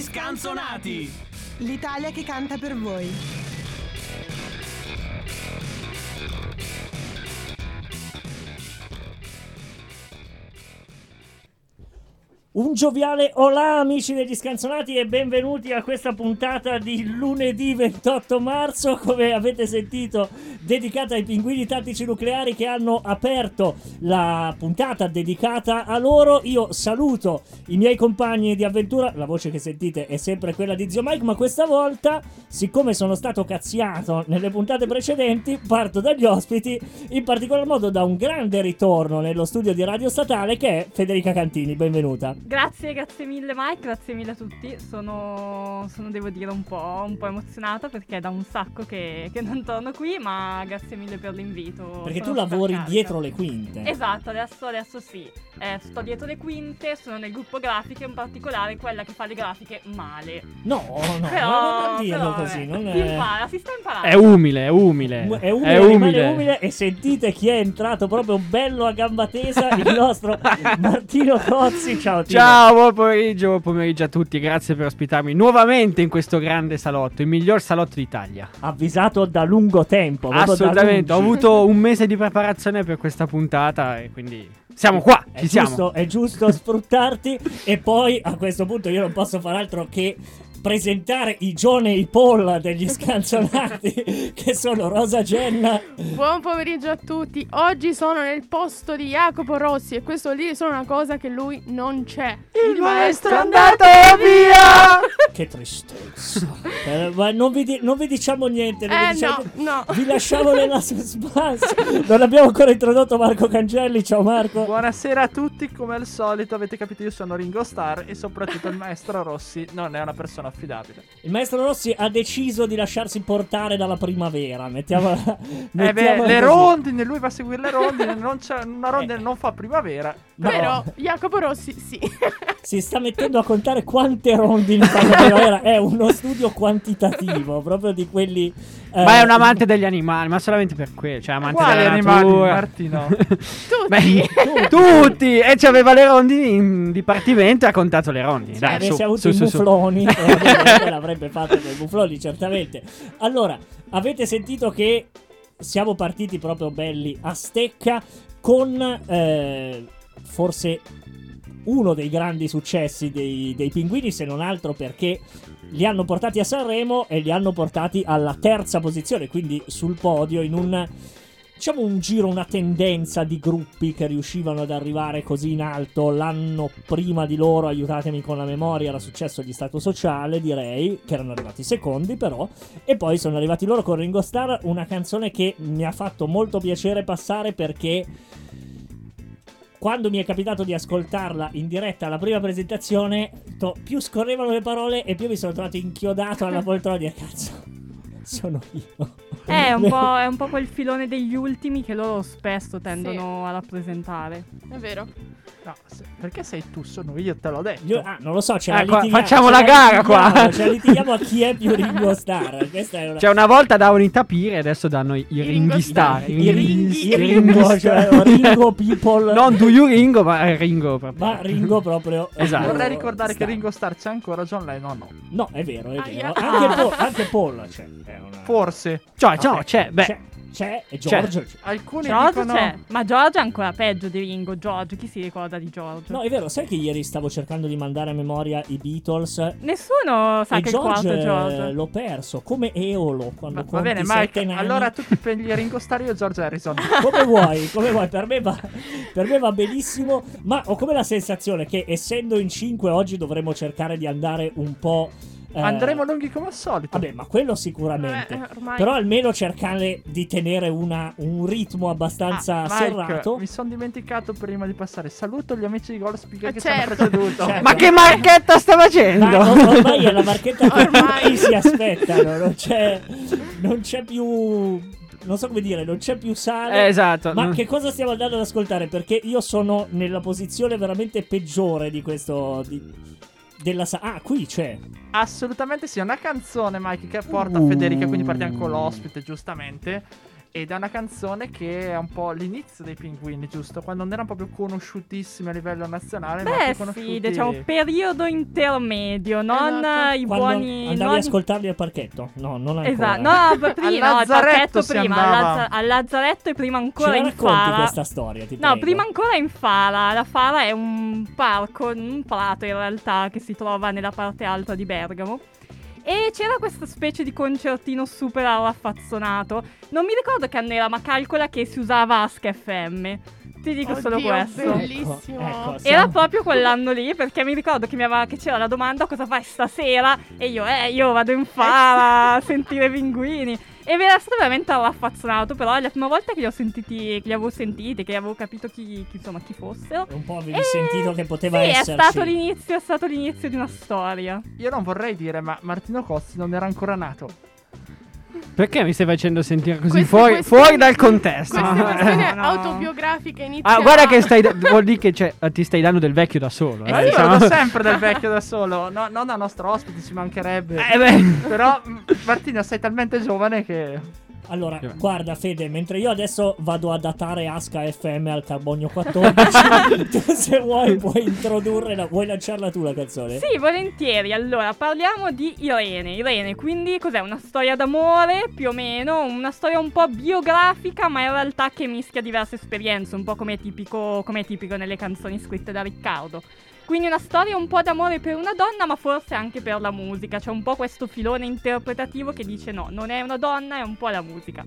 scanzonati! L'Italia che canta per voi. Un gioviale olà amici degli scanzonati e benvenuti a questa puntata di lunedì 28 marzo, come avete sentito, dedicata ai pinguini tattici nucleari che hanno aperto la puntata dedicata a loro. Io saluto i miei compagni di avventura, la voce che sentite è sempre quella di Zio Mike, ma questa volta, siccome sono stato cazziato nelle puntate precedenti, parto dagli ospiti, in particolar modo da un grande ritorno nello studio di Radio Statale che è Federica Cantini, benvenuta. Grazie, grazie mille Mike, grazie mille a tutti. Sono, sono devo dire, un po', un po' emozionata perché è da un sacco che, che, non torno qui, ma grazie mille per l'invito. Perché sono tu lavori carica. dietro le quinte. Esatto, adesso, adesso sì. Eh, sto dietro le quinte, sono nel gruppo grafiche, in particolare quella che fa le grafiche male. No, no, Però, non dirlo però, così. vabbè, Non si è... impara, si sta imparando. È umile, è umile. È umile, rimane umile e sentite chi è entrato proprio bello a gamba tesa, il nostro Martino Cozzi. Ciao Tino. Ciao, buon pomeriggio, buon pomeriggio a tutti. Grazie per ospitarmi nuovamente in questo grande salotto, il miglior salotto d'Italia. Avvisato da lungo tempo. Assolutamente, ho avuto un mese di preparazione per questa puntata e quindi siamo qua, È ci siamo. giusto, è giusto sfruttarti e poi a questo punto io non posso fare altro che presentare i John e i Paul degli scanzonati che sono Rosa Genna Buon pomeriggio a tutti. Oggi sono nel posto di Jacopo Rossi e questo vuol dire solo una cosa che lui non c'è. Il maestro è andato via! che tristezza Eh, ma non vi, di- non vi diciamo niente non vi Eh diciamo- no, no. Vi lasciamo nella suspense. Non abbiamo ancora introdotto Marco Cangelli. Ciao Marco. Buonasera a tutti, come al solito avete capito io sono Ringo Starr e soprattutto il maestro Rossi non è una persona affidabile. Il maestro Rossi ha deciso di lasciarsi portare dalla primavera. Mettiamola. Eh beh, mettiamola le rondine, lui va a seguire le rondine, non c'è, una rondine non fa primavera. No, Però Jacopo Rossi sì. si sta mettendo a contare quante rondini fanno primavera. È uno studio quantitativo, proprio di quelli. eh, Ma è un amante degli animali, ma solamente per quello, cioè amante Quali della animali, natura. Martino? Tutti. Beh, tutti! E c'aveva le rondini in dipartimento e ha contato le rondini. Se Dai, su, avuto su, i su, su. mufloni, probabilmente l'avrebbe fatto con i mufloni, certamente. Allora, avete sentito che siamo partiti proprio belli a stecca con eh, forse uno dei grandi successi dei, dei pinguini, se non altro perché li hanno portati a Sanremo e li hanno portati alla terza posizione, quindi sul podio in un diciamo un giro, una tendenza di gruppi che riuscivano ad arrivare così in alto. L'anno prima di loro, aiutatemi con la memoria, era successo di Stato Sociale, direi, che erano arrivati secondi però, e poi sono arrivati loro con Ringo Starr, una canzone che mi ha fatto molto piacere passare perché quando mi è capitato di ascoltarla in diretta alla prima presentazione, to- più scorrevano le parole e più mi sono trovato inchiodato alla poltrona di cazzo. Sono io. È un, po', è un po' quel filone degli ultimi che loro spesso tendono a rappresentare. È vero. No, se- perché sei tu, sono io, te l'ho detto. Io- ah, non lo so, c'è la Eh, qua- litighiamo- facciamo ce la gara litighiamo, qua. Cioè, litighiamo a chi è più Ringo Starr. Questa è una. Cioè, una volta davano i tapiri, adesso danno i, i Ringo ringhi star. Starr. I Ringo, i Ringo cioè Ringo People. Non do you Ringo, ma è Ringo proprio. ma Ringo proprio. Esatto. Vorrei ricordare che Starr. Ringo Starr c'è ancora, John Lennon no. No, è vero, è Aia. vero. Anche, Paul, anche Paul c'è. È una- Forse. Cioè, ciao, Vabbè, c'è, beh. c'è, c'è, e Giorgio. c'è. Alcuni George dicono... c'è, ma George è ancora peggio di Ringo. George, chi si ricorda di George? No, è vero, sai che ieri stavo cercando di mandare a memoria i Beatles Nessuno sa e che George è George. eh, l'ho perso, come Eolo quando Va, va bene, Mike, nani. allora tu ti prendi Ringo Starr io George Harrison. come vuoi, come vuoi, per me, va, per me va benissimo, ma ho come la sensazione che essendo in 5 oggi dovremmo cercare di andare un po'... eh, Andremo lunghi come al solito. Vabbè, ma quello sicuramente. Eh, ormai. Però almeno cercare di tenere una- un ritmo abbastanza Ah, serrato. Mike, mi sono dimenticato prima di passare. Saluto gli amici di Gold Speaker Eh, che certo. ci hanno preceduto. Certo. Ma che marchetta sta facendo? Ma or- ormai è la marchetta che Ormai. si aspettano, non c'è, non c'è più... Non so come dire, non c'è più sale. Eh, esatto. Ma che cosa stiamo andando ad ascoltare? Perché io sono nella posizione veramente peggiore di questo. di- della sa- ah, qui c'è. Assolutamente sì, è una canzone, Mike, che porta Uh. Federica, quindi partiamo con l'ospite, giustamente. Ed è una canzone che è un po' l'inizio dei pinguini, giusto? Quando non erano proprio conosciutissimi a livello nazionale. ma Beh, sì, diciamo periodo intermedio, non Esatto. i Quando buoni. andavi non a i- ascoltarli al parchetto? No, non ancora. Esatto, no, ma prima, Al no, il Lazzaretto parchetto prima, Lazza- al Lazzaretto e prima ancora in racconti Fara. questa storia, ti No, prego. prima ancora in Fara. La Fara è un parco, un prato in realtà, che si trova nella parte alta di Bergamo. E c'era questa specie di concertino super raffazzonato. Non mi ricordo che anno era, ma calcola che si usava Ask FM. Ti dico solo Oddio, questo. bellissimo. Ecco, ecco, Era proprio quell'anno lì perché mi ricordo che, mi aveva- che c'era la domanda cosa fai stasera e io, eh, io vado in fara a sentire i pinguini. E mi era stato veramente raffazzonato, però è la prima volta che li ho sentiti, che li avevo sentiti, che avevo capito chi, chi, insomma, chi fossero. Un po' avevi E- sentito che poteva sì, esserci. è stato l'inizio, è stato l'inizio di una storia. Io non vorrei dire, ma Martino Cossi non era ancora nato. Perché mi stai facendo sentire così Queste fuori, questioni- fuori dal contesto? Queste questioni No, no. autobiografiche iniziano. Ah, guarda che stai. vuol dire che cioè, ti stai dando del vecchio da solo. Eh eh, io diciamo. vedo sempre del vecchio da solo. No, non da nostro ospite, ci mancherebbe. Eh, beh. Però, mm, Martino, sei talmente giovane che. Allora, Che va. guarda Fede, mentre io adesso vado a datare Asca FM al carbonio 14, tu se vuoi puoi introdurre, la, vuoi lanciarla tu la canzone? Sì, volentieri. Allora, parliamo di Irene. Irene, quindi cos'è? Una storia d'amore, più o meno, una storia un po' biografica, ma in realtà che mischia diverse esperienze, un po' come è tipico, come è tipico nelle canzoni scritte da Riccardo. Quindi una storia un po' d'amore per una donna, ma forse anche per la musica. C'è un po' questo filone interpretativo che dice no, non è una donna, è un po' la musica.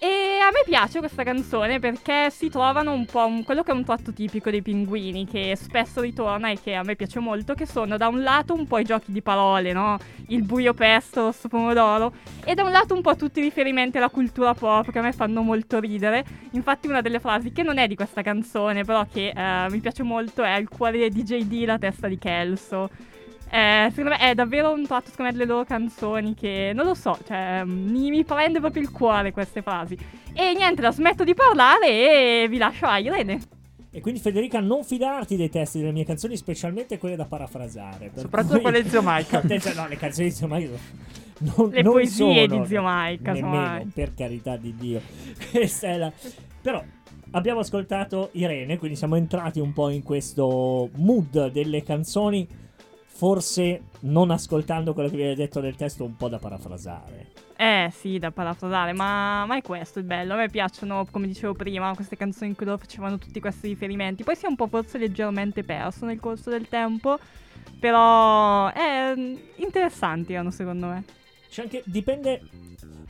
E a me piace questa canzone perché si trovano un po' un- quello che è un tratto tipico dei pinguini, che spesso ritorna e che a me piace molto, che sono da un lato un po' i giochi di parole, no? Il buio pesto, rosso pomodoro, e da un lato un po' tutti i riferimenti alla cultura pop che a me fanno molto ridere. Infatti una delle frasi che non è di questa canzone, però che eh, mi piace molto è il cuore di JD, la testa di Kelso. Eh, secondo me è davvero un tratto secondo me, delle loro canzoni che non lo so, cioè mm, mi, mi prende proprio il cuore queste frasi. E niente, la smetto di parlare e vi lascio a Irene. E quindi Federica non fidarti dei testi delle mie canzoni, specialmente quelle da parafrasare. Soprattutto cui- quelle di Zio Mike. No, le canzoni di Zio Mike sono- non, Le non poesie sono- di Zio Mike, Nemmeno, per carità di Dio. Questa è la... Però abbiamo ascoltato Irene, quindi siamo entrati un po' in questo mood delle canzoni. Forse non ascoltando quello che viene detto nel testo, un po' da parafrasare. Eh sì, da parafrasare, ma, ma è questo il bello. A me piacciono, come dicevo prima, queste canzoni in cui loro facevano tutti questi riferimenti. Poi si è un po' forse leggermente perso nel corso del tempo. Però è interessanti erano secondo me. C'è anche. Dipende.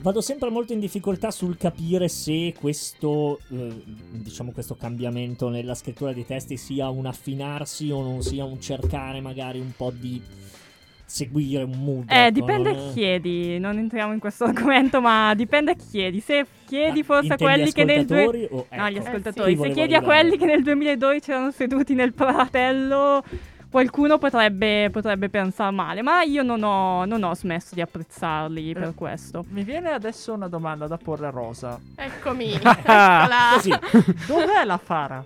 Vado sempre molto in difficoltà sul capire se questo, eh, diciamo, questo cambiamento nella scrittura dei testi sia un affinarsi o non sia un cercare magari un po' di seguire un mood. Eh, ecco, dipende a non chi chiedi. Non entriamo in questo argomento, ma dipende a chi chiedi. Se chiedi Ah, forse a quelli che nel... due- ascoltatori o- No, gli ecco, ascoltatori. qui Se volevo chiedi a arrivare. quelli che nel 2012 erano seduti nel pratello, qualcuno potrebbe, potrebbe pensare male. Ma io non ho, non ho smesso di apprezzarli per Eh. questo. Mi viene adesso una domanda da porre a Rosa. Eccomi. Eccola. Così. Dov'è la Fara?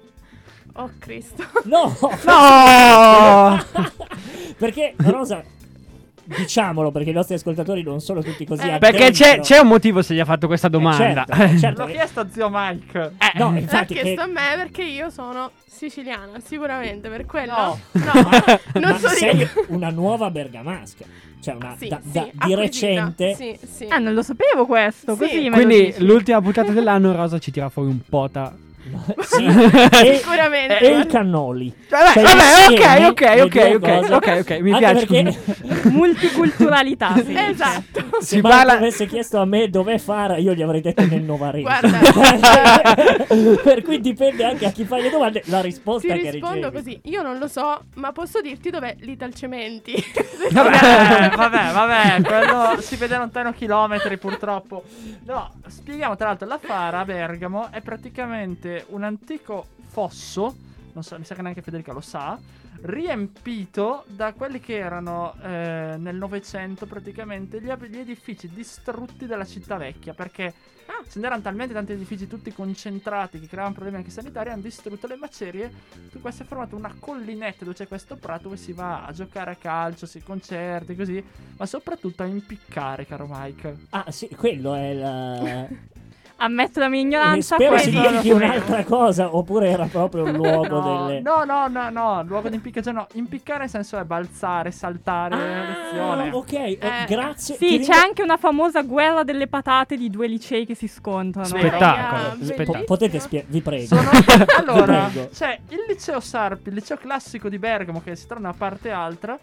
Oh Cristo. No! No! perché Rosa diciamolo perché i nostri ascoltatori non sono tutti così Eh, Perché c'è, c'è un motivo se gli ha fatto questa domanda. certo, certo L'ho che- chiesto a zio Mike. Eh, no, L'ha infatti che- chiesto a me perché io sono siciliana, sicuramente per quello. No. No, non ma so sei dire. una nuova bergamasca cioè una, Sì, da, sì, da- di recente Sì, sì. Ah, non lo sapevo questo. Sì. Così Quindi l'ultima puntata dell'anno Rosa ci tira fuori un pota. sì, e, Sicuramente. e i cannoli Vabbè, Cioè, vabbè, ok, ok, ok, cose. ok, ok, mi Anche piace perché Multiculturalità, sì. Esatto. se Marco parla- avesse chiesto a me dov'è Fara io gli avrei detto nel Novarese Guarda. per cui dipende anche a chi fai le domande la risposta Ti che rispondo ricevi così. Io non lo so, ma posso dirti dov'è l'Italcementi? Vabbè, vabbè, vabbè, quello si vede lontano chilometri purtroppo. No, spieghiamo tra l'altro, la Fara a Bergamo è praticamente un antico fosso, non so, mi sa che neanche Federica lo sa, riempito da quelli che erano eh, nel Novecento praticamente gli, gli edifici distrutti della città vecchia, perché ah, ce n'erano talmente tanti edifici tutti concentrati che creavano problemi anche sanitari, hanno distrutto le macerie su cui si è formata una collinetta dove c'è questo prato dove si va a giocare a calcio, si concerti così, ma soprattutto a impiccare, caro Mike. ah sì quello è il Ammetto la mia E ignoranza. spero significhi un'altra cosa, oppure era proprio un luogo No, delle... no, no, no, no, luogo di impiccagione no. Impiccare nel senso è balzare, saltare, Ah, lezione. ok, eh, grazie. Sì, c'è ringra- anche una famosa guerra delle patate di due licei che si scontrano. Spettacolo, Ah, spettacolo. Po- potete spiegare, vi prego. Sono... allora, prego. c'è il liceo Sarpi, il liceo classico di Bergamo che si trova da una parte e altra,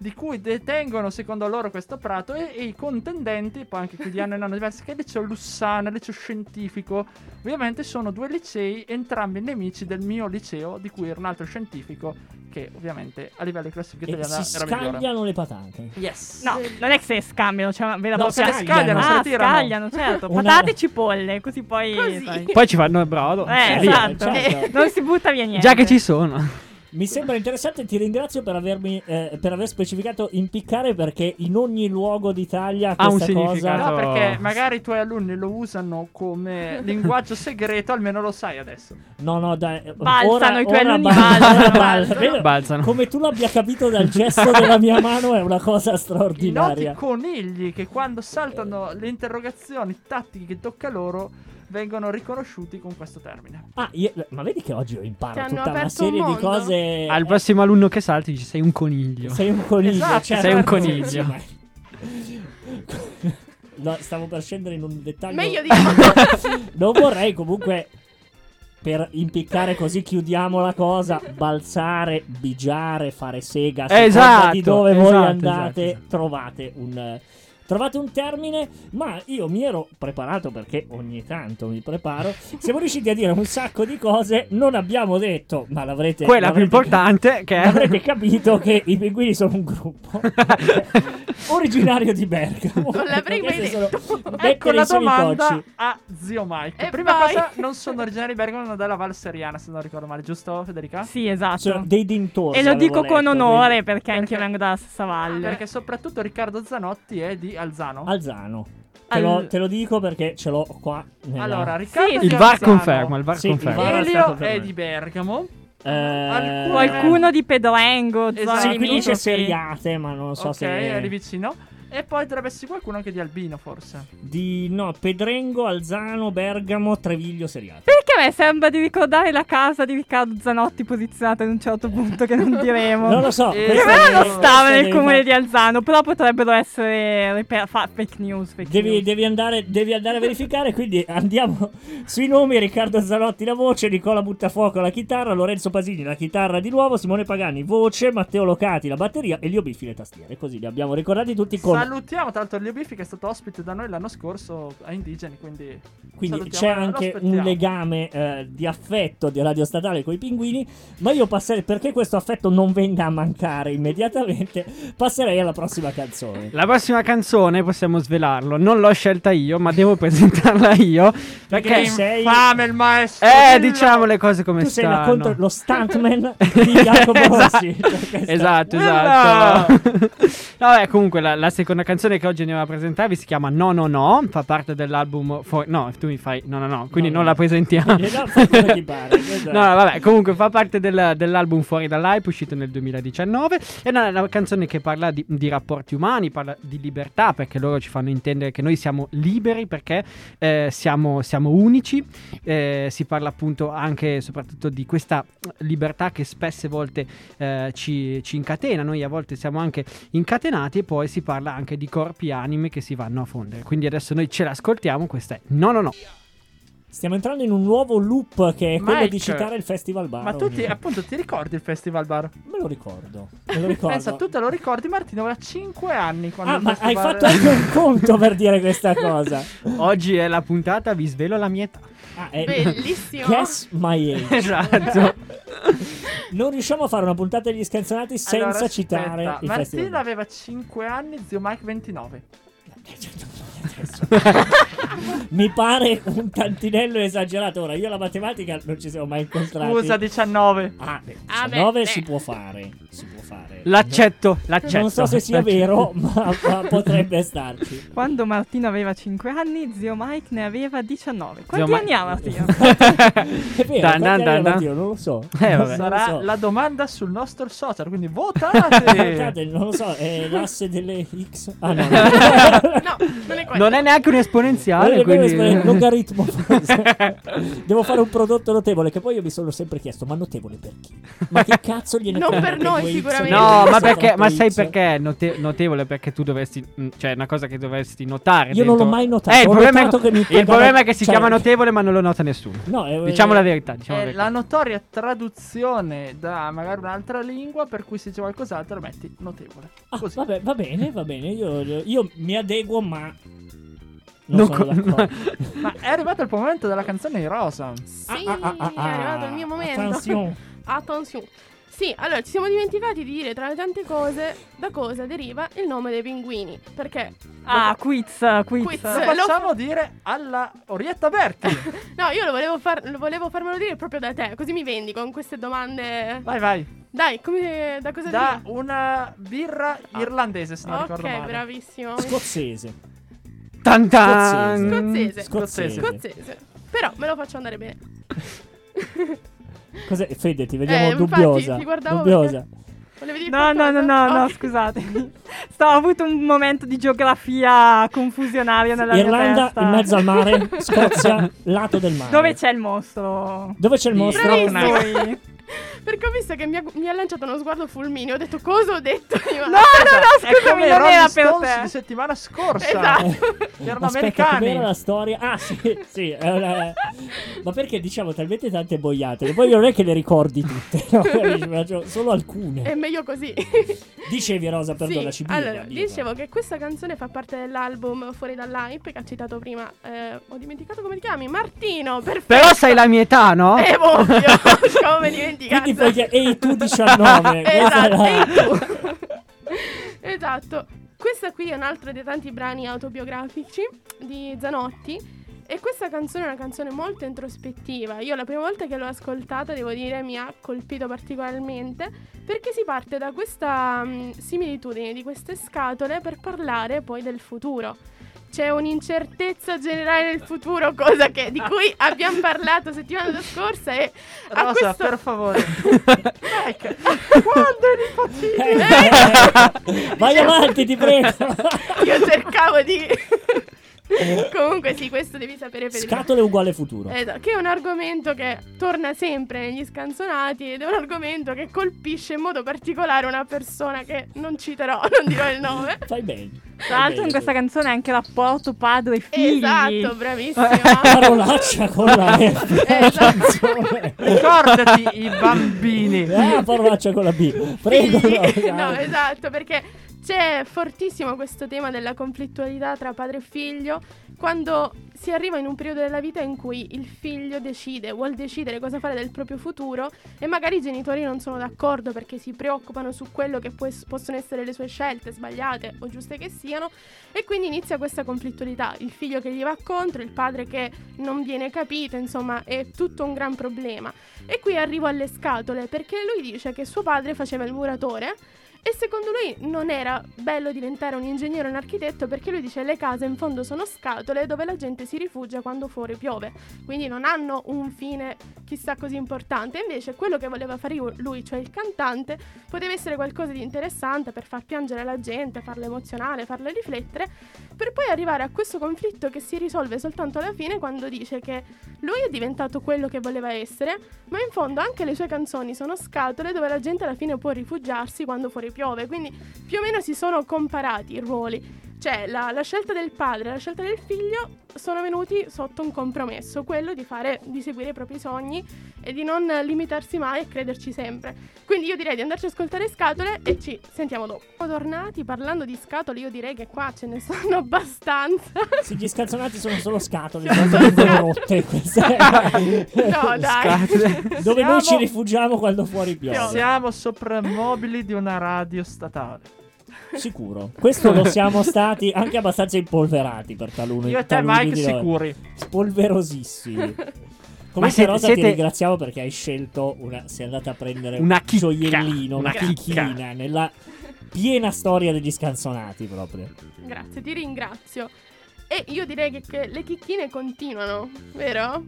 di cui detengono secondo loro questo prato e, e i contendenti, poi anche qui di anno in anno diversi, che è il liceo Lussana, il liceo scientifico. Ovviamente sono due licei, entrambi nemici del mio liceo, di cui era un altro scientifico, che ovviamente a livello di classifica E italiana si era migliore. scagliano le patate. Yes. No, non è che se scambiano, c'è una vera No, propria... se scagliano, Ah, scagliano, certo. Una- Patate e cipolle, così poi... Così. Poi ci fanno il brodo. Eh, esatto. certo. Non si butta via niente. Già che ci sono. Mi sembra interessante, ti ringrazio per, avermi, eh, per aver specificato impiccare perché in ogni luogo d'Italia Ha un questa significato. No, cosa... perché magari i tuoi alunni lo usano come linguaggio segreto, almeno lo sai adesso. No, no, dai. Balzano, ora, i tuoi ora alunni bal- balzano, balzano. Vedo- Balzano. Come tu l'abbia capito dal gesto della mia mano è una cosa I noti straordinaria. conigli che quando saltano le interrogazioni tattiche che tocca loro vengono riconosciuti con questo termine. Ah, io- ma vedi che oggi imparo hanno tutta una aperto un serie di cose. Al prossimo alunno che salti dici sei un coniglio. Sei un coniglio. Esatto, certo. sei un coniglio. No, stavo per scendere in un dettaglio. Meglio di non vorrei comunque. Per impiccare così chiudiamo la cosa. Balzare, bigiare, fare sega. Esatto, di dove voi esatto, andate, esatto, esatto. trovate un. Trovate un termine, ma io mi ero preparato perché ogni tanto mi preparo. Siamo riusciti a dire un sacco di cose. Non abbiamo detto, ma l'avrete Quella più l'avrete- importante che Avrete capito che i pinguini sono un gruppo originario di Bergamo. Non l'avrei mai detto. Ecco la domanda a zio Mike. E Prima vai. cosa, non sono originari di Bergamo, ma della Val Seriana, se non ricordo male, giusto Federica? Sì, esatto. Cioè, dei dintorni. e lo dico con letto, onore quindi- perché anche io Perché- vengo dalla stessa valle. Perché soprattutto Riccardo Zanotti è di Alzano. Alzano. Te, Al- lo, te lo dico perché ce l'ho qua. Nella... Allora, Riccardo Sì, è Il di VAR conferma, il VAR Sì, conferma. Elio è di Bergamo. Eh, Qualcuno di Pedrengo, Esatto. Sì, qui dice seriate, ma non so ok, se. è lì vicino. E poi dovrebbe esserci qualcuno anche di Albino, forse. Di no, Pedrengo, Alzano, Bergamo, Treviglio, seriate. Perché a me sembra di ricordare la casa di Riccardo Zanotti posizionata in un certo punto che non diremo. Non lo so. Eh, Che devi- non stava nel comune fare- di Alzano, però potrebbero essere ripe- fa- fake news. Fake Devi, news. devi andare, devi andare a verificare, quindi andiamo sui nomi: Riccardo Zanotti la voce, Nicola Buttafuoco la chitarra, Lorenzo Pasini la chitarra di nuovo, Simone Pagani voce, Matteo Locati la batteria e Lio Biffi le tastiere. Così li abbiamo ricordati tutti con. Salutiamo tra l'altro Leo Biffi che è stato ospite da noi l'anno scorso a Indigeni, quindi... Quindi c'è anche un legame eh, di affetto di Radio Statale con i pinguini. Ma io passerei, perché questo affetto non venga a mancare immediatamente, passerei alla prossima canzone. La prossima canzone possiamo svelarlo. Non l'ho scelta io, ma devo presentarla io. Perché Perché. sei- Infame il maestro! Eh, dillo! diciamo le cose come Tu sei la stanno. contro- lo stuntman di Jacopo Rossi. Cioè, questa- Esatto, esatto. Vabbè, comunque la, la seconda canzone che oggi andiamo a presentarvi si chiama No No No, fa parte dell'album For- No, tu mi fai No No No, quindi No, non no. la presentiamo. Pare, esatto. No, vabbè, comunque fa parte del- dell'album Fuori dall'Hype uscito nel 2019. È una, una canzone che parla di, di rapporti umani, parla di libertà, perché loro ci fanno intendere che noi siamo liberi perché eh, siamo, siamo unici. Eh, si parla appunto anche e soprattutto di questa libertà che spesse volte eh, ci, ci incatena. Noi a volte siamo anche incatenati e poi si parla anche di corpi anime che si vanno a fondere. Quindi adesso noi ce l'ascoltiamo. Questa è No No No. Stiamo entrando in un nuovo loop che è quello Mike, di citare il Festival Bar. Ma tu ti, appunto ti ricordi il Festival Bar? Me lo ricordo. Me lo ricordo. Pensa, tu te lo ricordi Martino aveva 5 anni quando Ah, ma hai Festival- fatto anche un conto per dire questa cosa. Oggi è la puntata, vi svelo la mia età. Ah, è... Bellissimo. Guess my age. Esatto. Non riusciamo a fare una puntata degli scanzonati senza Allora, citare Bar. aveva 5 anni, zio Mike 29. Mi pare un tantinello esagerato. Ora, io la matematica non ci siamo mai incontrati. Scusa, 19. Ah, beh, Ah, beh, 19 beh. si può fare. Si può fare. L'accetto, l'accetto. Non so se sia L'accetto. vero, ma, ma potrebbe starci. Quando Martino aveva 5 anni, zio Mike ne aveva 19. Quanti Zio anni ha Martino? È vero, dan, ha dan. Matteo? non lo so. Eh, vabbè. Non lo Sarà so. la domanda sul nostro social, quindi votate! Guardate, non lo so, è l'asse delle X. Ah, no. No, non è. Non è neanche un esponenziale. Eh, quindi... eh, logaritmo forse. Devo fare un prodotto notevole che poi io mi sono sempre chiesto, ma notevole per chi? Ma che cazzo gliene Non per noi, sicuramente. No, ma perché? Ma sai perché è note- notevole? Perché tu dovresti. mm, Cioè, è una cosa che dovresti notare. Io non dentro- l'ho mai notato. Eh, il problema, notato che mi il problema è che si cioè- chiama notevole, ma non lo nota nessuno. No, è- Diciamo la verità. Diciamo la È verità. la notoria traduzione da magari un'altra lingua per cui se c'è qualcos'altro lo metti notevole. Ah, Così. vabbè, va bene, va bene. Io, io mi adeguo, ma. Non, Non sono co- d'accordo. Ma è arrivato il momento della canzone di Rosa. Sì, Ah, ah, ah, ah, è arrivato il mio momento. Attenzione. Attenzione. Sì, allora ci siamo dimenticati di dire tra le tante cose da cosa deriva il nome dei pinguini. Perché? Ah, quiz, quiz. Quiz. Lo facciamo dire alla Orietta Berti. No, io lo volevo, far, lo volevo farmelo dire proprio da te, così mi vendi con queste domande. Vai, vai. Dai, come, da cosa Da deriva? una birra irlandese, se non ricordo Ok, male. bravissimo. Scozzese. Tan tan. Scozzese. Scozzese. Scozzese. Però me lo faccio andare bene. Cos'è? Fede, ti vediamo Eh, infatti, dubbiosa. ti guardavo dubbiosa. Volevi dire No, no, no, no, no, scusatemi. Stavo avuto un momento di geografia confusionaria nella mia Irlanda testa. in mezzo al mare, Scozia, lato del mare. Dove c'è il mostro? Dove c'è il mostro? Bravissimo. Noi. Perché ho visto che mi ha, mi ha lanciato uno sguardo fulmineo. Ho detto cosa ho detto? Io, No, no, no, È scusami, non era per te. di settimana scorsa. Esatto. Erano Aspetta, americani. la storia? Ah, sì, sì. è una- Ma perché diciamo talmente tante boiate che poi non è che le ricordi tutte, no? Solo alcune. È meglio così. Dicevi Rosa, perdonaci. sì, birra, allora, birra. dicevo che questa canzone fa parte dell'album Fuori dall'hype che ha citato prima. eh, ho dimenticato come ti chiami? Martino, perfetto. Però sai la mia età, no? Eh, ovvio, come dimenticato. Quindi che ehi tu 19. questa è esatto, ehi tu. esatto. Questa qui è un altro dei tanti brani autobiografici di Zanotti. E questa canzone è una canzone molto introspettiva. Io la prima volta che l'ho ascoltata, devo dire, mi ha colpito particolarmente perché si parte da questa mm, similitudine di queste scatole per parlare poi del futuro. C'è un'incertezza generale nel futuro, cosa che- di cui abbiamo parlato settimana scorsa e a Rosa, questo- per favore. Ecco. Quando eri Eh, Vai avanti, ti prego. Io cercavo di. Comunque, sì, questo devi sapere per Scatole uguale futuro. Esatto, che è un argomento che torna sempre negli scanzonati ed è un argomento che colpisce in modo particolare una persona che non citerò, non dirò il nome. Fai bene. Tra l'altro in questa canzone è anche rapporto padre-figli. Esatto, bravissima. Parolaccia con la F. Esatto. Ricordati i bambini. Ah, parolaccia con la B. Prego. Rosa. no, esatto, perché c'è fortissimo questo tema della conflittualità tra padre e figlio quando si arriva in un periodo della vita in cui il figlio decide, vuol decidere cosa fare del proprio futuro e magari i genitori non sono d'accordo perché si preoccupano su quello che può- possono essere le sue scelte, sbagliate o giuste che siano, e quindi inizia questa conflittualità, il figlio che gli va contro, il padre che non viene capito, insomma è tutto un gran problema. E qui arrivo alle scatole perché lui dice che suo padre faceva il muratore e secondo lui non era bello diventare un ingegnere o un architetto perché lui dice le case in fondo sono scatole dove la gente si rifugia quando fuori piove, quindi non hanno un fine chissà così importante. Invece quello che voleva fare lui, cioè il cantante, poteva essere qualcosa di interessante per far piangere la gente, farla emozionare, farla riflettere, per poi arrivare a questo conflitto che si risolve soltanto alla fine quando dice che lui è diventato quello che voleva essere, ma in fondo anche le sue canzoni sono scatole dove la gente alla fine può rifugiarsi quando fuori piove. Quindi più o meno si sono comparati i ruoli. Cioè la, la scelta del padre e la scelta del figlio sono venuti sotto un compromesso, quello di, fare, di seguire i propri sogni e di non limitarsi mai e crederci sempre. Quindi io direi di andarci a ascoltare scatole e ci sentiamo dopo. Tornati parlando di scatole, io direi che qua ce ne sono abbastanza. Sì, gli scanzonati sono solo scatole, sono vengono rotte. queste. No, dai. Scatole. Dove noi ci Siamo- rifugiamo quando fuori piove. Siamo soprammobili di una radio statale. Sicuro. Questo lo siamo stati anche abbastanza impolverati per taluni. Io e te, Mike, di sicuri. Spolverosissimi. Comunque, siete- Rosa, ti siete- ringraziamo perché hai scelto una. Sei andata a prendere Una un gioiellino, una Una chicchina nella piena storia degli scanzonati proprio. Grazie, ti ringrazio. E io direi che, che le chicchine continuano, vero?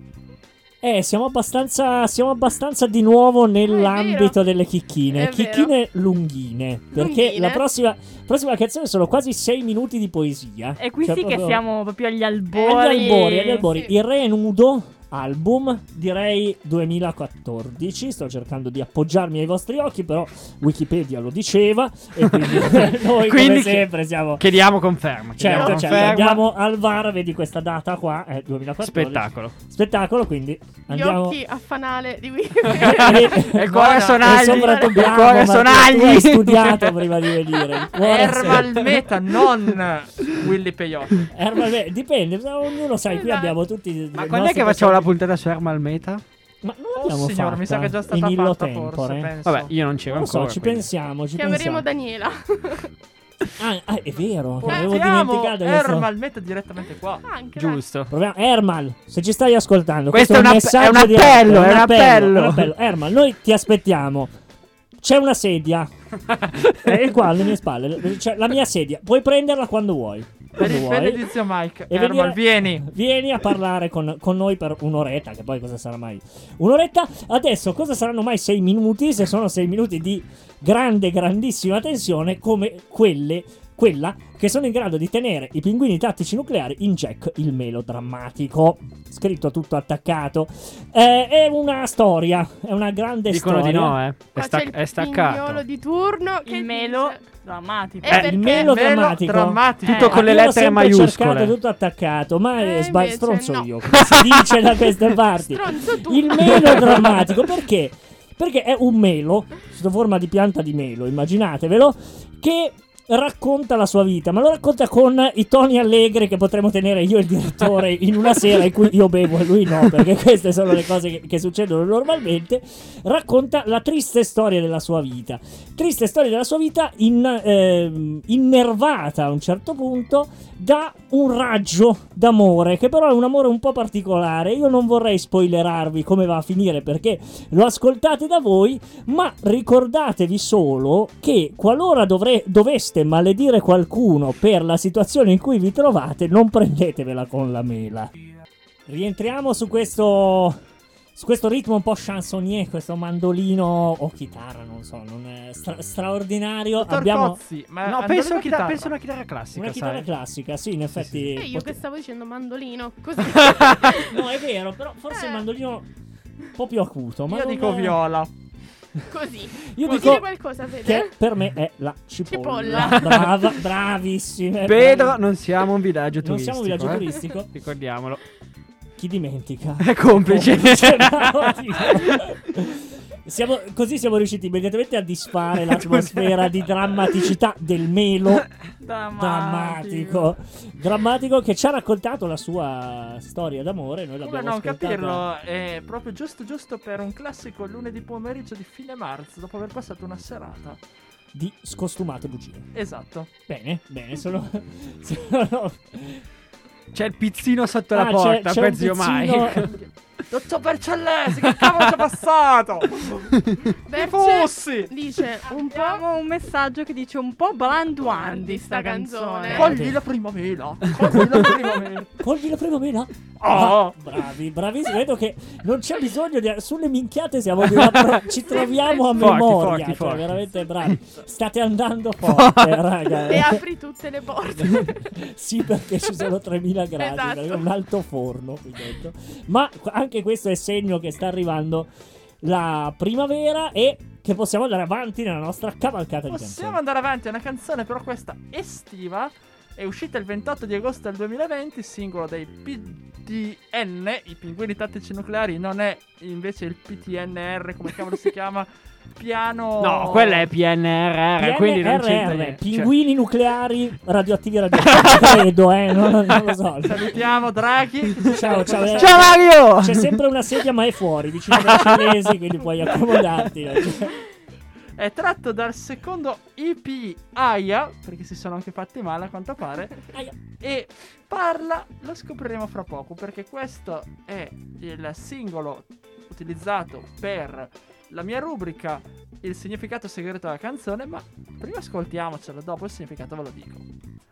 Eh, siamo abbastanza, siamo abbastanza di nuovo nell'ambito vero. delle chicchine. È chicchine lunghine. Perché Lunghine. la prossima, prossima canzone sono quasi 6 minuti di poesia. E qui Cioè, sì che proprio- siamo proprio agli Agli albori. albori, agli albori. Sì. Il Re Nudo album, direi 2014. Sto cercando di appoggiarmi ai vostri occhi, però Wikipedia lo diceva. E quindi noi, Quindi sempre, siamo. Chiediamo conferma. chiediamo Certo, certo, conferma. andiamo al VAR, vedi questa data qua, è 2014. Spettacolo. Spettacolo, quindi Gli andiamo. occhi a fanale di Wikipedia. E il cuore sonagli. E Il cuore sonagli. hai studiato prima di venire. Ermal Meta, non Willy Peyote. Ermal Meta, dipende, ognuno sai, qui Esatto. abbiamo tutti Ma quando è che facciamo la personaggi- puntata su Ermal Meta? Ma non Oh l'abbiamo signore, mi sa che è già stata in illo fatta forse, tempore? penso. Vabbè, io non c'ero Non lo so, ancora. ci quindi. pensiamo, ci Chiameremo pensiamo. Daniela. Ah, ah, è vero, che avevo dimenticato. Ermal Meta direttamente qua. Anche dai. Giusto. Proviamo. Ermal, se ci stai ascoltando, Questo questo, è un app- è un è un appello. è un appello. Ermal, noi ti aspettiamo. C'è una sedia. è qua alle mie spalle. C'è la mia sedia. Puoi prenderla quando vuoi. Quando vuoi. Benedizio Mike. E Ermal, vieni. Vieni a parlare con, con noi per un'oretta, che poi cosa sarà mai? Un'oretta? Adesso cosa saranno mai sei minuti se sono sei minuti di grande, grandissima tensione come quelle, quella che sono in grado di tenere i pinguini tattici nucleari in Jack il melodrammatico. Scritto tutto attaccato. Eh, è una storia, è una grande Dicono storia. di no, eh. È, sta- il è staccato. pignolo di turno che Il melo drammatico. Eh, Eh, il perché? melodrammatico. Melodrammatico. Tutto Eh, con le lettere sempre maiuscole. cercato tutto attaccato, ma Eh, è sba- stronzo no. io, si dice da queste parti. Il melodrammatico perché? Perché è un melo, sotto forma di pianta di melo, immaginatevelo, che racconta la sua vita, ma lo racconta con i toni allegri che potremmo tenere io e il direttore in una sera in cui io bevo e lui no, perché queste sono le cose che, che succedono normalmente. Racconta la triste storia della sua vita. Triste storia della sua vita in, ehm, innervata a un certo punto da un raggio d'amore, che però è un amore un po' particolare. Io non vorrei spoilerarvi come va a finire perché lo ascoltate da voi, ma ricordatevi solo che qualora dovre- doveste maledire qualcuno per la situazione in cui vi trovate, non prendetevela con la mela. Rientriamo su questo su questo ritmo un po' chansonnier, questo mandolino o chitarra, non so, non è stra- straordinario. Dottor Abbiamo Cozzi, ma No, penso, alla a chitarra, penso una chitarra classica, una chitarra sai. classica, sì, in effetti. E io pot- che stavo dicendo mandolino. Così. No, è vero, però forse il Eh. mandolino un po' più acuto. Ma Io dico è- viola. così. Io Vuoi dico dire qualcosa, Fede? che per me è la cipolla. Cipolla. Brava, bravissime. Pedro, non siamo un villaggio non turistico. siamo un villaggio eh. turistico. Ricordiamolo. Chi dimentica? È complice. Cioè, bravo, dico. Siamo- così siamo riusciti immediatamente a disfare l'atmosfera di drammaticità del melo drammatico. Drammatico che ci ha raccontato la sua storia d'amore. Noi Come l'abbiamo non ascoltata. capirlo? È proprio giusto giusto per un classico lunedì pomeriggio di fine marzo, dopo aver passato una serata. Di scostumate bugie. Esatto. Bene, bene, sono. sono- C'è il pizzino sotto Ah, la c'è- porta, c'è per un zio pizzino- Mike. Dottor Bercellesi, che cavolo ci è passato? Berce Fossi! dice un po'. Un messaggio che dice un po' branduandi sta canzone. canzone. Cogli la prima mela. Cogli la prima mela. Cogli la prima mela? Oh. Bravi, bravissimi. Vedo che non c'è bisogno di. Sulle minchiate siamo di una pro- ci troviamo a Forti, memoria. forti, cioè, forti. veramente bravi. State andando forte, raga. E apri tutte le porte. sì, perché ci sono 3000 gradi. Esatto. è un alto forno qui dentro. Ma anche questo è segno che sta arrivando la primavera e che possiamo andare avanti nella nostra cavalcata di Possiamo canzoni. andare avanti, è una canzone però questa estiva. È uscita il 28 di agosto del 2020, singolo dei PDN, i pinguini tattici nucleari, non è invece il PTNR, come cavolo si chiama, piano... No, quella è PNRR, quindi non c'entra PNRR. Cioè, pinguini nucleari radioattivi radioattivi. credo, eh, non, non lo so. Salutiamo Draghi. Ciao, ciao. eh. Ciao Mario! C'è sempre una sedia, ma è fuori, vicino ai cinesi, quindi puoi accomodarti. È tratto dal secondo EP AIA, perché si sono anche fatti male a quanto pare. E parla, lo scopriremo fra poco, perché questo è il singolo utilizzato per la mia rubrica Il significato segreto della canzone, ma prima ascoltiamocelo, dopo il significato ve lo dico.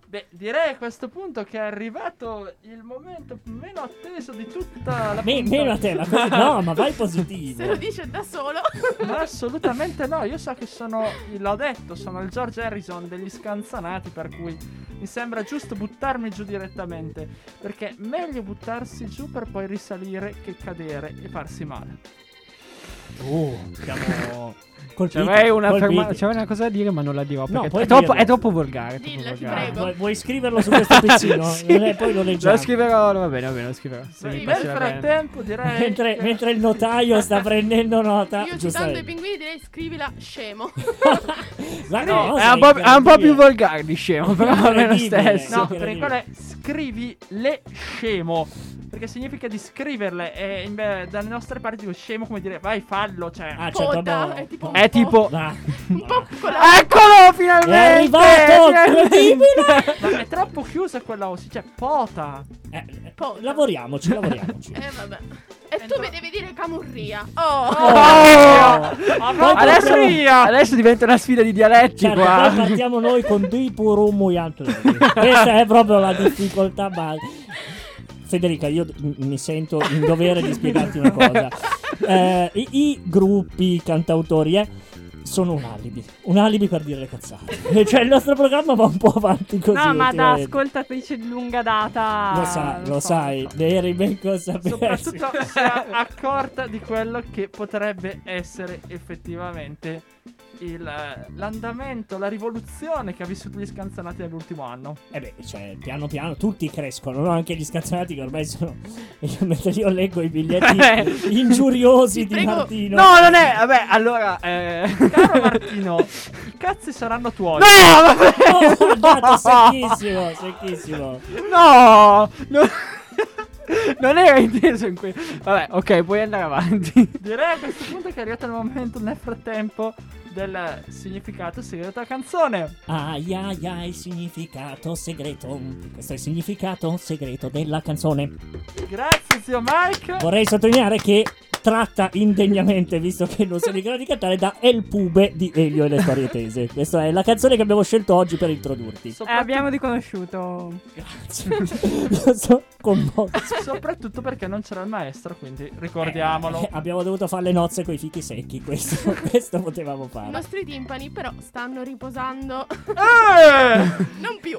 Beh, direi a questo punto che è arrivato il momento meno atteso di tutta la Me- puntata. meno a te, ma così, no, ma vai Se lo positivo. dice da solo. Ma assolutamente no, io so che sono, l'ho detto, sono il George Harrison degli scanzanati, per cui mi sembra giusto buttarmi giù direttamente, perché meglio buttarsi giù per poi risalire che cadere e farsi male. Uh, siamo colpiti. C'avrei una, colpiti. ferma- c'avrei una cosa da dire, ma non la dirò. No, Perché puoi è, troppo, è troppo volgare. è troppo volgare. prego. Vuoi, vuoi scriverlo su questo pizzino? Sì. Poi lo leggiamo. Lo scriverò, va bene, va bene, lo scriverò. Se mi Nel frattempo direi... Mentre, che- mentre il notaio sta prendendo nota. Io citando i pinguini direi scrivila scemo. Ma No, no, È un, po', è un po' più volgare di scemo, però va bene lo stesso. No, Sì, per quale scrivi le scemo. Perché significa di scriverle. E in- beh, dalle nostre parti dico scemo come dire vai fallo. Cioè. Ah, cioè, Coda, è tipo un È po'- tipo... Un po'. Eccolo, finalmente! È arrivato! Ma è troppo chiusa quella O, si cioè pota. Eh, Pota. lavoriamoci, lavoriamoci. Eh vabbè. E tu mi devi dire camurria. Oh. Oh! Poi Adesso, adesso diventa una sfida di dialetti Certo, qua. poi partiamo noi con due purum muianto. Questa è proprio la difficoltà base. Federica, io mi sento in dovere di spiegarti una cosa. Eh, i, i gruppi, i cantautori, eh, sono un alibi. Un alibi per dire le cazzate. cioè, il nostro programma va un po' avanti così. No, ma da ascoltatrice di lunga data. Lo sai, lo so. sai, eri ben consapevole. Soprattutto si è accorta di quello che potrebbe essere effettivamente il, l'andamento, la rivoluzione che ha vissuto gli scanzonati nell'ultimo anno. Eh beh, cioè, piano piano tutti crescono, no? Anche gli scanzonati che ormai sono... Io, mentre io leggo i biglietti ingiuriosi Ti di prego. Martino. No, non è. Vabbè, allora. Eh... Caro Martino, i cazzi saranno tuoi. No, vabbè. Oh, andato secchissimo, secchissimo. No, no. non era inteso in quel. Vabbè, ok, puoi andare avanti. Direi a questo punto che è arrivato il momento nel frattempo del significato segreto della canzone. Ai ai ai, significato segreto. Questo è il significato segreto della canzone. Grazie zio Mike. Vorrei sottolineare che tratta indegnamente, visto che non sono in grado di cantare, da El Pube di Elio e le storie tese. Questa è la canzone che abbiamo scelto oggi per introdurti. Eh, abbiamo riconosciuto. Grazie. Sono commosso. soprattutto perché non c'era il maestro, quindi ricordiamolo. Eh, abbiamo dovuto fare le nozze con i fichi secchi. Questo, questo potevamo I fare. nostri timpani però stanno riposando. Eh! non più.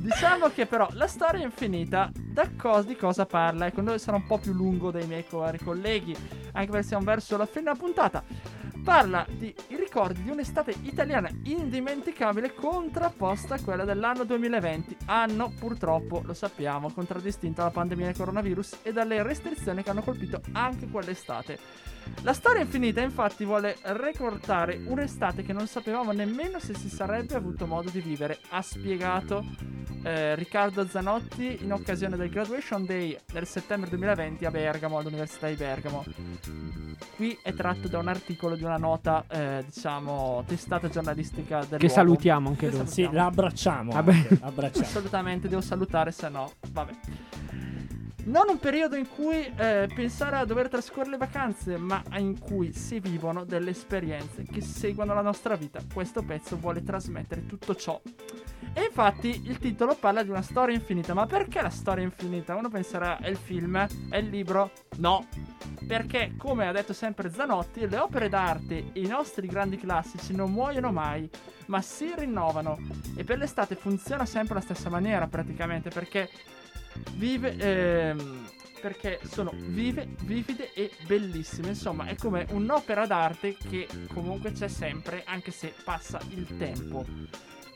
Diciamo che però la storia è infinita. Da cosa, di cosa parla? Ecco, noi sarà un po' più lungo dei miei cari colleghi, anche perché siamo verso la fine della puntata. Parla di ricordi di un'estate italiana indimenticabile contrapposta a quella dell'anno 2020, anno purtroppo, lo sappiamo, contraddistinto dalla pandemia del coronavirus e dalle restrizioni che hanno colpito anche quell'estate. La storia infinita infatti vuole ricordare un'estate che non sapevamo nemmeno se si sarebbe avuto modo di vivere, ha spiegato eh, Riccardo Zanotti in occasione del Graduation Day del settembre 2020 a Bergamo, all'Università di Bergamo. Qui è tratto da un articolo di una nota, eh, diciamo, testata giornalistica del Che salutiamo anche Che lui. Sì, la abbracciamo. Vabbè. anche, abbracciamo. Assolutamente, devo salutare, se no, vabbè. Non un periodo in cui eh, pensare a dover trascorrere le vacanze, ma in cui si vivono delle esperienze che seguono la nostra vita. Questo pezzo vuole trasmettere tutto ciò. E infatti il titolo parla di una storia infinita. Ma perché la storia infinita? Uno penserà è il film, è il libro? No. Perché, come ha detto sempre Zanotti, le opere d'arte e i nostri grandi classici non muoiono mai, ma si rinnovano. E per l'estate funziona sempre alla stessa maniera, praticamente, perché vive. ehm, perché sono vive, vivide e bellissime. Insomma, è come un'opera d'arte che comunque c'è sempre, anche se passa il tempo.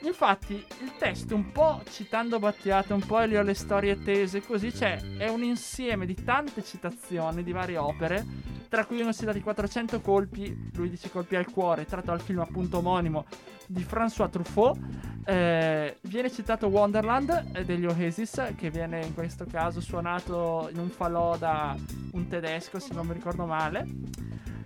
Infatti, il testo, un po' citando Battiato, un po' Elio storie tese, così c'è, è un insieme di tante citazioni di varie opere, tra cui uno si dà di 400 colpi, lui dice colpi al cuore, tratto dal film appunto omonimo di François Truffaut. Eh, viene citato Wonderland eh, degli Oasis, che viene in questo caso suonato in un falò da un tedesco, se non mi ricordo male.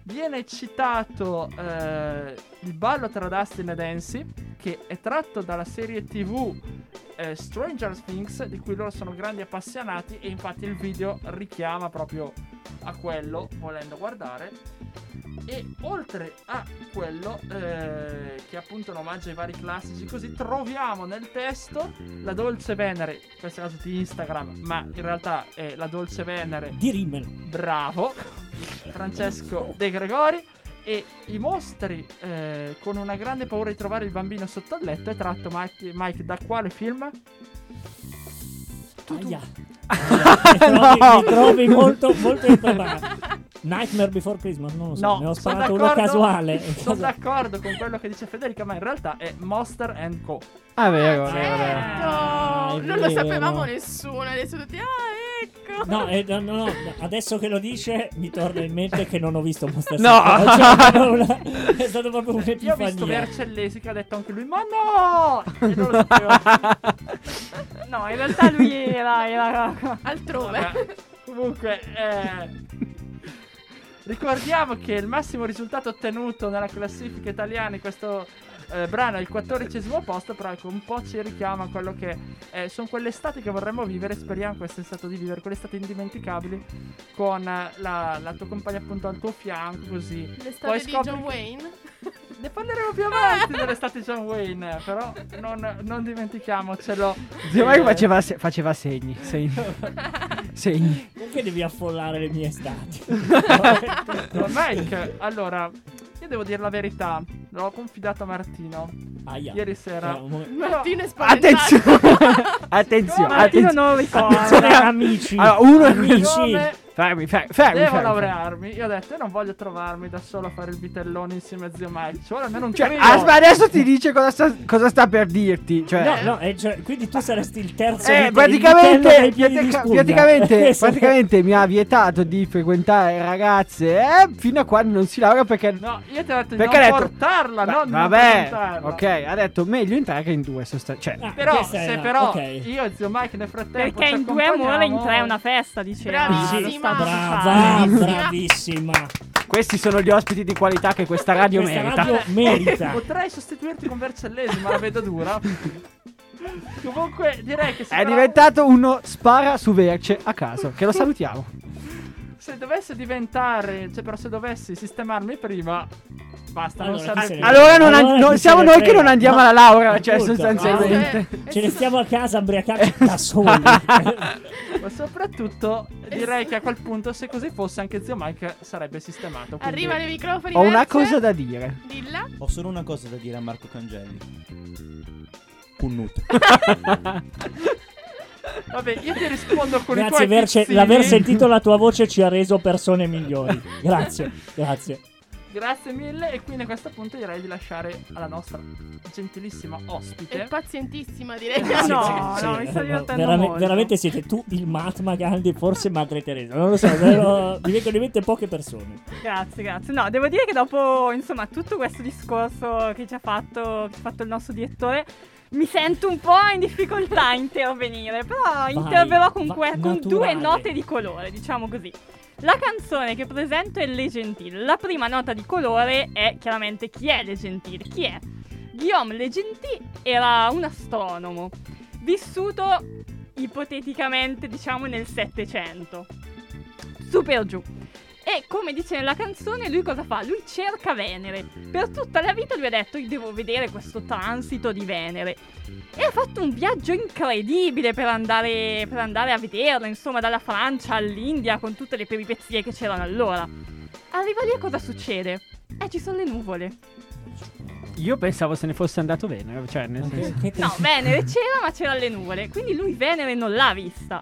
Viene citato eh, il ballo tra Dustin e Dancy che è tratto dalla serie tv eh, Stranger Things, di cui loro sono grandi appassionati e infatti il video richiama proprio a quello, volendo guardare. E oltre a quello, eh, che è appunto un omaggio ai vari classici, così troviamo nel testo la Dolce Venere, in questo caso di Instagram, ma in realtà è la Dolce Venere Di Rimmel. Bravo, Francesco De Gregori. E i mostri eh, con una grande paura di trovare il bambino sotto il letto è tratto Mike, Mike da quale film? Aia. mi, trovi, mi trovi molto, molto impreparato. Nightmare Before Christmas, non lo so, No, ne ho sono sparato uno d'accordo- casuale. Sono d'accordo con quello che dice Federica, ma in realtà è Monster and Co. Ah, vero, vero, Certo, vero. Ah, è non lo vero. sapevamo nessuno. Adesso tutti, ah, ecco. No, eh, no, no, no, adesso che lo dice mi torna in mente che non ho visto Monster No! Cioè, una- è stato proprio Io ho visto un'epifania. Vercellesi che ha detto anche lui, ma no! E non lo sapevo. No, in realtà lui era. era... Altrove. Vabbè, Comunque, eh, ricordiamo che il massimo risultato ottenuto nella classifica italiana in questo eh, brano è il quattordicesimo posto, però ecco, un po' ci richiama a quello che eh, sono quelle estati che vorremmo vivere. Speriamo quest'estate di vivere quelle estati indimenticabili con eh, la, la tua compagna appunto al tuo fianco, così. L'estate Poi di John Wayne. Ne parleremo più avanti dell'estate John Wayne, però non, non dimentichiamocelo. Zio Mike Eh, faceva, se- faceva segni. Segni. segni. Perché devi affollare le mie estati? Mike, allora, io devo dire la verità. L'ho confidato a Martino Aia. ieri sera. Cioè, Martino è spaventato. Attenzione. Attenzione. Martino attenzione. non lo ricorda. Attenzione amici. Allora, uno amici. Fermi, fermi, fermi. devo fermi. laurearmi, io ho detto, io non voglio trovarmi da solo a fare il vitellone insieme a zio Mike. Ci vuole almeno un Cioè, trio. aspetta, adesso ti dice cosa sta, cosa sta per dirti. Cioè, No, no, eh, cioè, quindi tu saresti il terzo Eh, praticamente, di pratica- praticamente, Questo- praticamente mi ha vietato di frequentare ragazze eh, fino a quando non si laurea perché... No, io ti ho detto di Perché non ha portarla, Va- non vabbè, ok, ha detto meglio in tre che in due. Sosta- cioè, Ah, Però, se però ok. io e zio Mike nel frattempo Perché in due amore, in tre è una festa, diceva. Bravissima. lo Stato Brava. Bravissima. bravissima. questi sono gli ospiti di qualità che questa radio Questa merita. radio merita. Potrei sostituirti con Vercellesi, ma la vedo dura. Comunque, direi che È però- diventato uno spara su Verce a caso, che lo salutiamo. Se dovesse diventare, cioè, però se dovessi sistemarmi prima, basta, non Allora, ne più. Allora, non Allora an- non- siamo noi che non andiamo No, alla laurea, cioè appunto. sostanzialmente. Eh, Ce ne stiamo a casa a ubriacarci da soli. Ma soprattutto, direi che a quel punto, se così fosse, anche zio Mike sarebbe sistemato. quindi- Arrivano i microfoni. Ho una cosa da dire. Dilla. Ho solo una cosa da dire a Marco Cangelli. Punnut. Vabbè, io ti rispondo con i Grazie, tuoi Verce. L'aver sentito la tua voce ci ha reso persone migliori. Grazie, grazie. Grazie mille. E quindi a questo punto direi di lasciare alla nostra gentilissima ospite. pazientissima, direi. Eh, Sì, no, sì, no, sì, mi sto no, divertendo verame- molto. Veramente siete tu, il Mahatma Gandhi, forse Madre Teresa. Non lo so, però mi vengono in mente poche persone. Grazie, grazie. No, devo dire che dopo, insomma, tutto questo discorso che ci ha fatto, che ci ha fatto il nostro direttore, mi sento un po' in difficoltà a intervenire. Però interverrò con, que- con due note di colore, diciamo così. La canzone che presento è Le Gentili. La prima nota di colore è chiaramente chi è Le Gentili. Chi è? Guillaume Le Gentili era un astronomo vissuto ipoteticamente, diciamo, nel Settecento. Super giù. E come dice nella canzone, lui cosa fa? Lui cerca Venere. Per tutta la vita lui ha detto: Io devo vedere questo transito di Venere. E ha fatto un viaggio incredibile per andare, per andare a vederlo, insomma, dalla Francia all'India con tutte le peripezie che c'erano allora. Arriva lì e cosa succede? Eh, ci sono le nuvole. Io pensavo se ne fosse andato bene, cioè nel senso... No, Venere c'era, ma c'erano le nuvole. Quindi lui Venere non l'ha vista.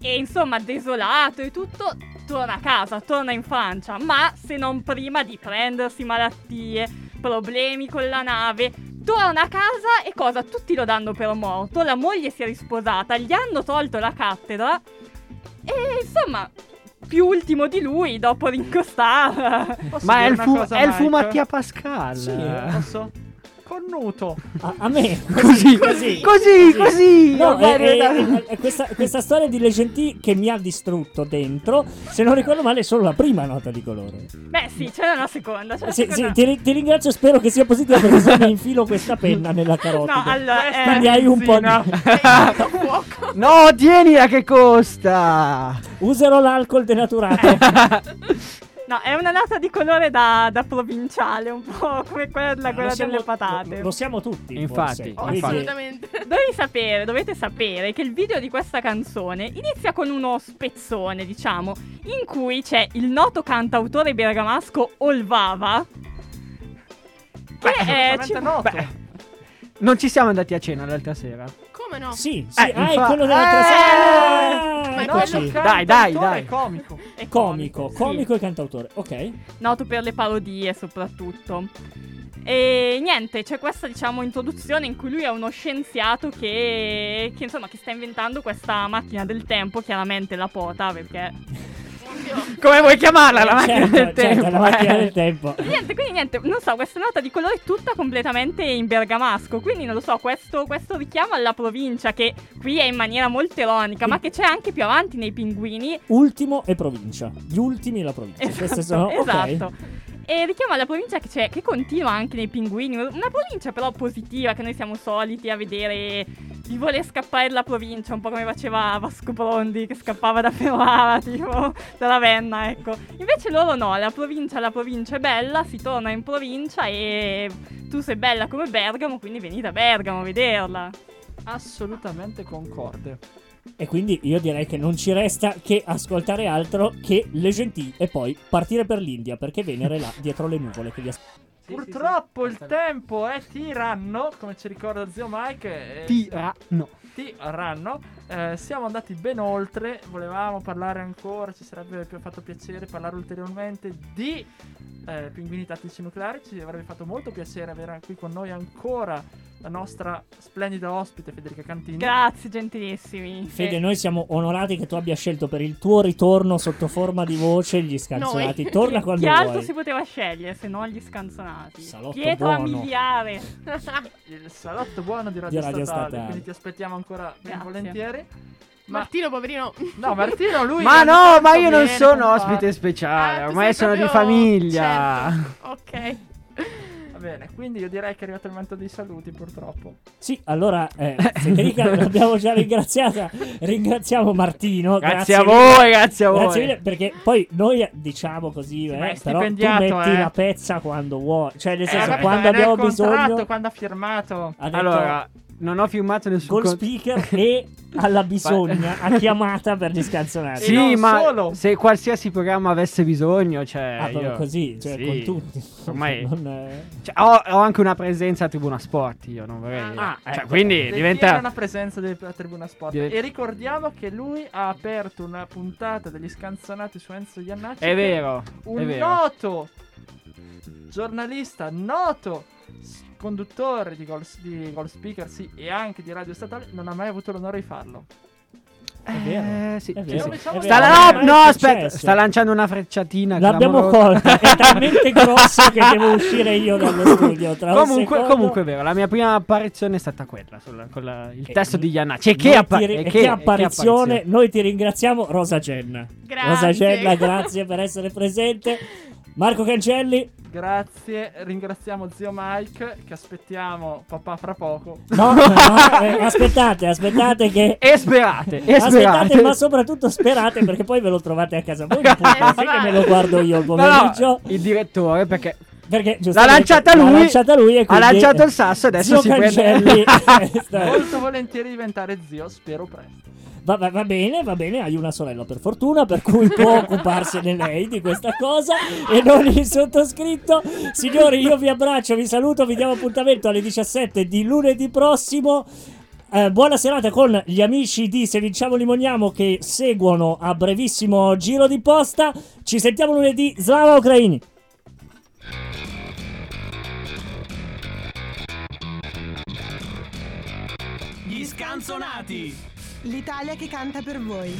E insomma, desolato e tutto, torna a casa, torna in Francia. Ma se non prima di prendersi malattie, problemi con la nave. Torna a casa e cosa? Tutti lo danno per morto. La moglie si è risposata, gli hanno tolto la cattedra. E insomma, più ultimo di lui, dopo Rinco Starr. Ma è il, fu- è il fu Mattia Pascal. Sì, Posso? Connuto. A, a me Così, così, così. No, ormai è, è- è- è questa, questa storia di Legenti che mi ha distrutto dentro. Se non ricordo male, è solo la prima nota di colore. Beh, sì, c'è una seconda. C'è una Sì, seconda. sì, ti, ti ringrazio, spero che sia positivo perché se mi infilo questa penna nella carotide. No, allora, eh, Quindi hai un po' di... fuoco. No, tienila che costa. Userò l'alcol denaturato. no, è una nota di colore da, da provinciale, un po' come quella, quella Lo siamo- delle patate. Lo, lo siamo tutti. Infatti, forse. Oh, Quindi- assolutamente. Devi sapere, dovete sapere che il video di questa canzone inizia con uno spezzone, diciamo, in cui c'è il noto cantautore bergamasco Olvava. Che è, Assolutamente noto. Beh, non ci siamo andati a cena l'altra sera. Come no? Sì, sì, Eh, ah, è quello dell'altra Eh! sera. Ma è Eccoci. quello- Dai, dai, Cantautore dai. e comico. è Comico, sì. comico e cantautore. Ok. noto per le parodie soprattutto. E niente, c'è questa diciamo introduzione in cui lui è uno scienziato che, che insomma che sta inventando questa macchina del tempo, chiaramente la pota perché Come vuoi chiamarla la macchina Certo, del certo, tempo? la macchina eh? del tempo. Niente, quindi niente, non so, questa nota di colore è tutta completamente in bergamasco, quindi non lo so, questo, questo richiamo alla provincia che qui è in maniera molto ironica, ma che c'è anche più avanti nei pinguini. Ultimo e provincia. Gli ultimi e la provincia. Queste sono esatto. E richiama la provincia che, c'è, che continua anche nei pinguini, una provincia però positiva che noi siamo soliti a vedere di voler scappare dalla provincia, un po' come faceva Vasco Prondi che scappava da Ferrara, tipo da Ravenna, ecco. Invece loro no, la provincia, la provincia è bella, si torna in provincia e tu sei bella come Bergamo, quindi venite a Bergamo a vederla. Assolutamente concorde. E quindi io direi che non ci resta che ascoltare altro che Le Gentil e poi partire per l'India perché Venere è là dietro le nuvole che vi aspetta. Purtroppo il tempo è tiranno, come ci ricorda zio Mike. Tirano. tiranno. Eh, siamo andati ben oltre. Volevamo parlare ancora. Ci sarebbe pi- fatto piacere parlare ulteriormente di eh, pinguini tattici nucleari. Ci avrebbe fatto molto piacere avere qui con noi ancora la nostra splendida ospite Federica Cantini. Grazie, gentilissimi. Fede, Eh, noi siamo onorati che tu abbia scelto per il tuo ritorno sotto forma di voce gli scanzonati. Noi. Torna quando altro vuoi. si poteva scegliere se non gli scanzonati? Salotto Pietro buono. Amiliare. il salotto buono di Radio, Di Radio Statale, Statale. Quindi ti aspettiamo ancora ben Grazie. Volentieri. Ma Martino, poverino. no, Martino, lui. Ma no, ma io non sono ospite speciale, Ah, ormai sono di proprio- famiglia. Certo. Ok. Va bene, quindi io direi che è arrivato il momento dei saluti, purtroppo. Sì, allora eh, Federica l'abbiamo già ringraziata. Ringraziamo Martino. Grazie a voi, grazie a voi. Grazie mille, perché poi noi diciamo così, Sì, eh, però tu metti eh. la pezza quando vuoi, cioè nel Eh, senso vabbè, quando abbiamo bisogno Quando ha firmato. ha detto Allora, non ho firmato nessun goal con- speaker e alla bisogna ha chiamata per gli scanzonati. E Sì, ma solo. se qualsiasi programma avesse bisogno, cioè, Ah, io- così, cioè sì. con tutti. Ormai- Non, eh, Cioè, ho, ho anche una presenza a Tribuna Sport, io non vorrei... Ah, cioè, ecco. quindi diventa... una presenza del a Tribuna Sport. Diventa- E ricordiamo che lui ha aperto una puntata degli scanzonati su Enzo Iannacci. È vero, Un è vero. noto giornalista, noto conduttore di Goal, di Goal Speaker, sì, e anche di Radio Statale, non ha mai avuto l'onore di farlo. È vero, Eh, sì, è sì, vero, sì. Come siamo è Sta vero, la- ma è no, aspetta, sta lanciando una frecciatina. L'abbiamo colta, è talmente grossa che devo uscire io dallo studio. Comunque, secondo. comunque è vero, la mia prima apparizione è stata quella, sulla- con la- il E- testo di Iannacci. E che, appa- ri- e che- che che apparizione, noi ti ringraziamo, Rosa Genna. Grazie. Rosa Genna, grazie per essere presente. Marco Cancelli, Grazie, ringraziamo zio Mike, che aspettiamo papà fra poco. no, no, eh, aspettate, aspettate che... E sperate, e Aspettate, sperate. ma soprattutto sperate perché poi ve lo trovate a casa voi. sì che me lo guardo io il No, pomeriggio. no, il direttore, perché Perché l'ha lanciata lui, l'ha lanciata lui e ha lanciato il sasso, adesso Zio si Cancelli prende... Molto volentieri diventare zio, spero presto. Va, va- va bene, va bene, hai una sorella per fortuna, per cui può occuparsene lei di questa cosa e non il sottoscritto. Signori, io vi abbraccio, vi saluto, vi diamo appuntamento alle 17 di lunedì prossimo. Eh, buona serata con gli amici di Se Vinciamo Limoniamo che seguono a brevissimo giro di posta. Ci sentiamo lunedì. Slava Ucraini! Gli scanzonati. L'Italia che canta per voi.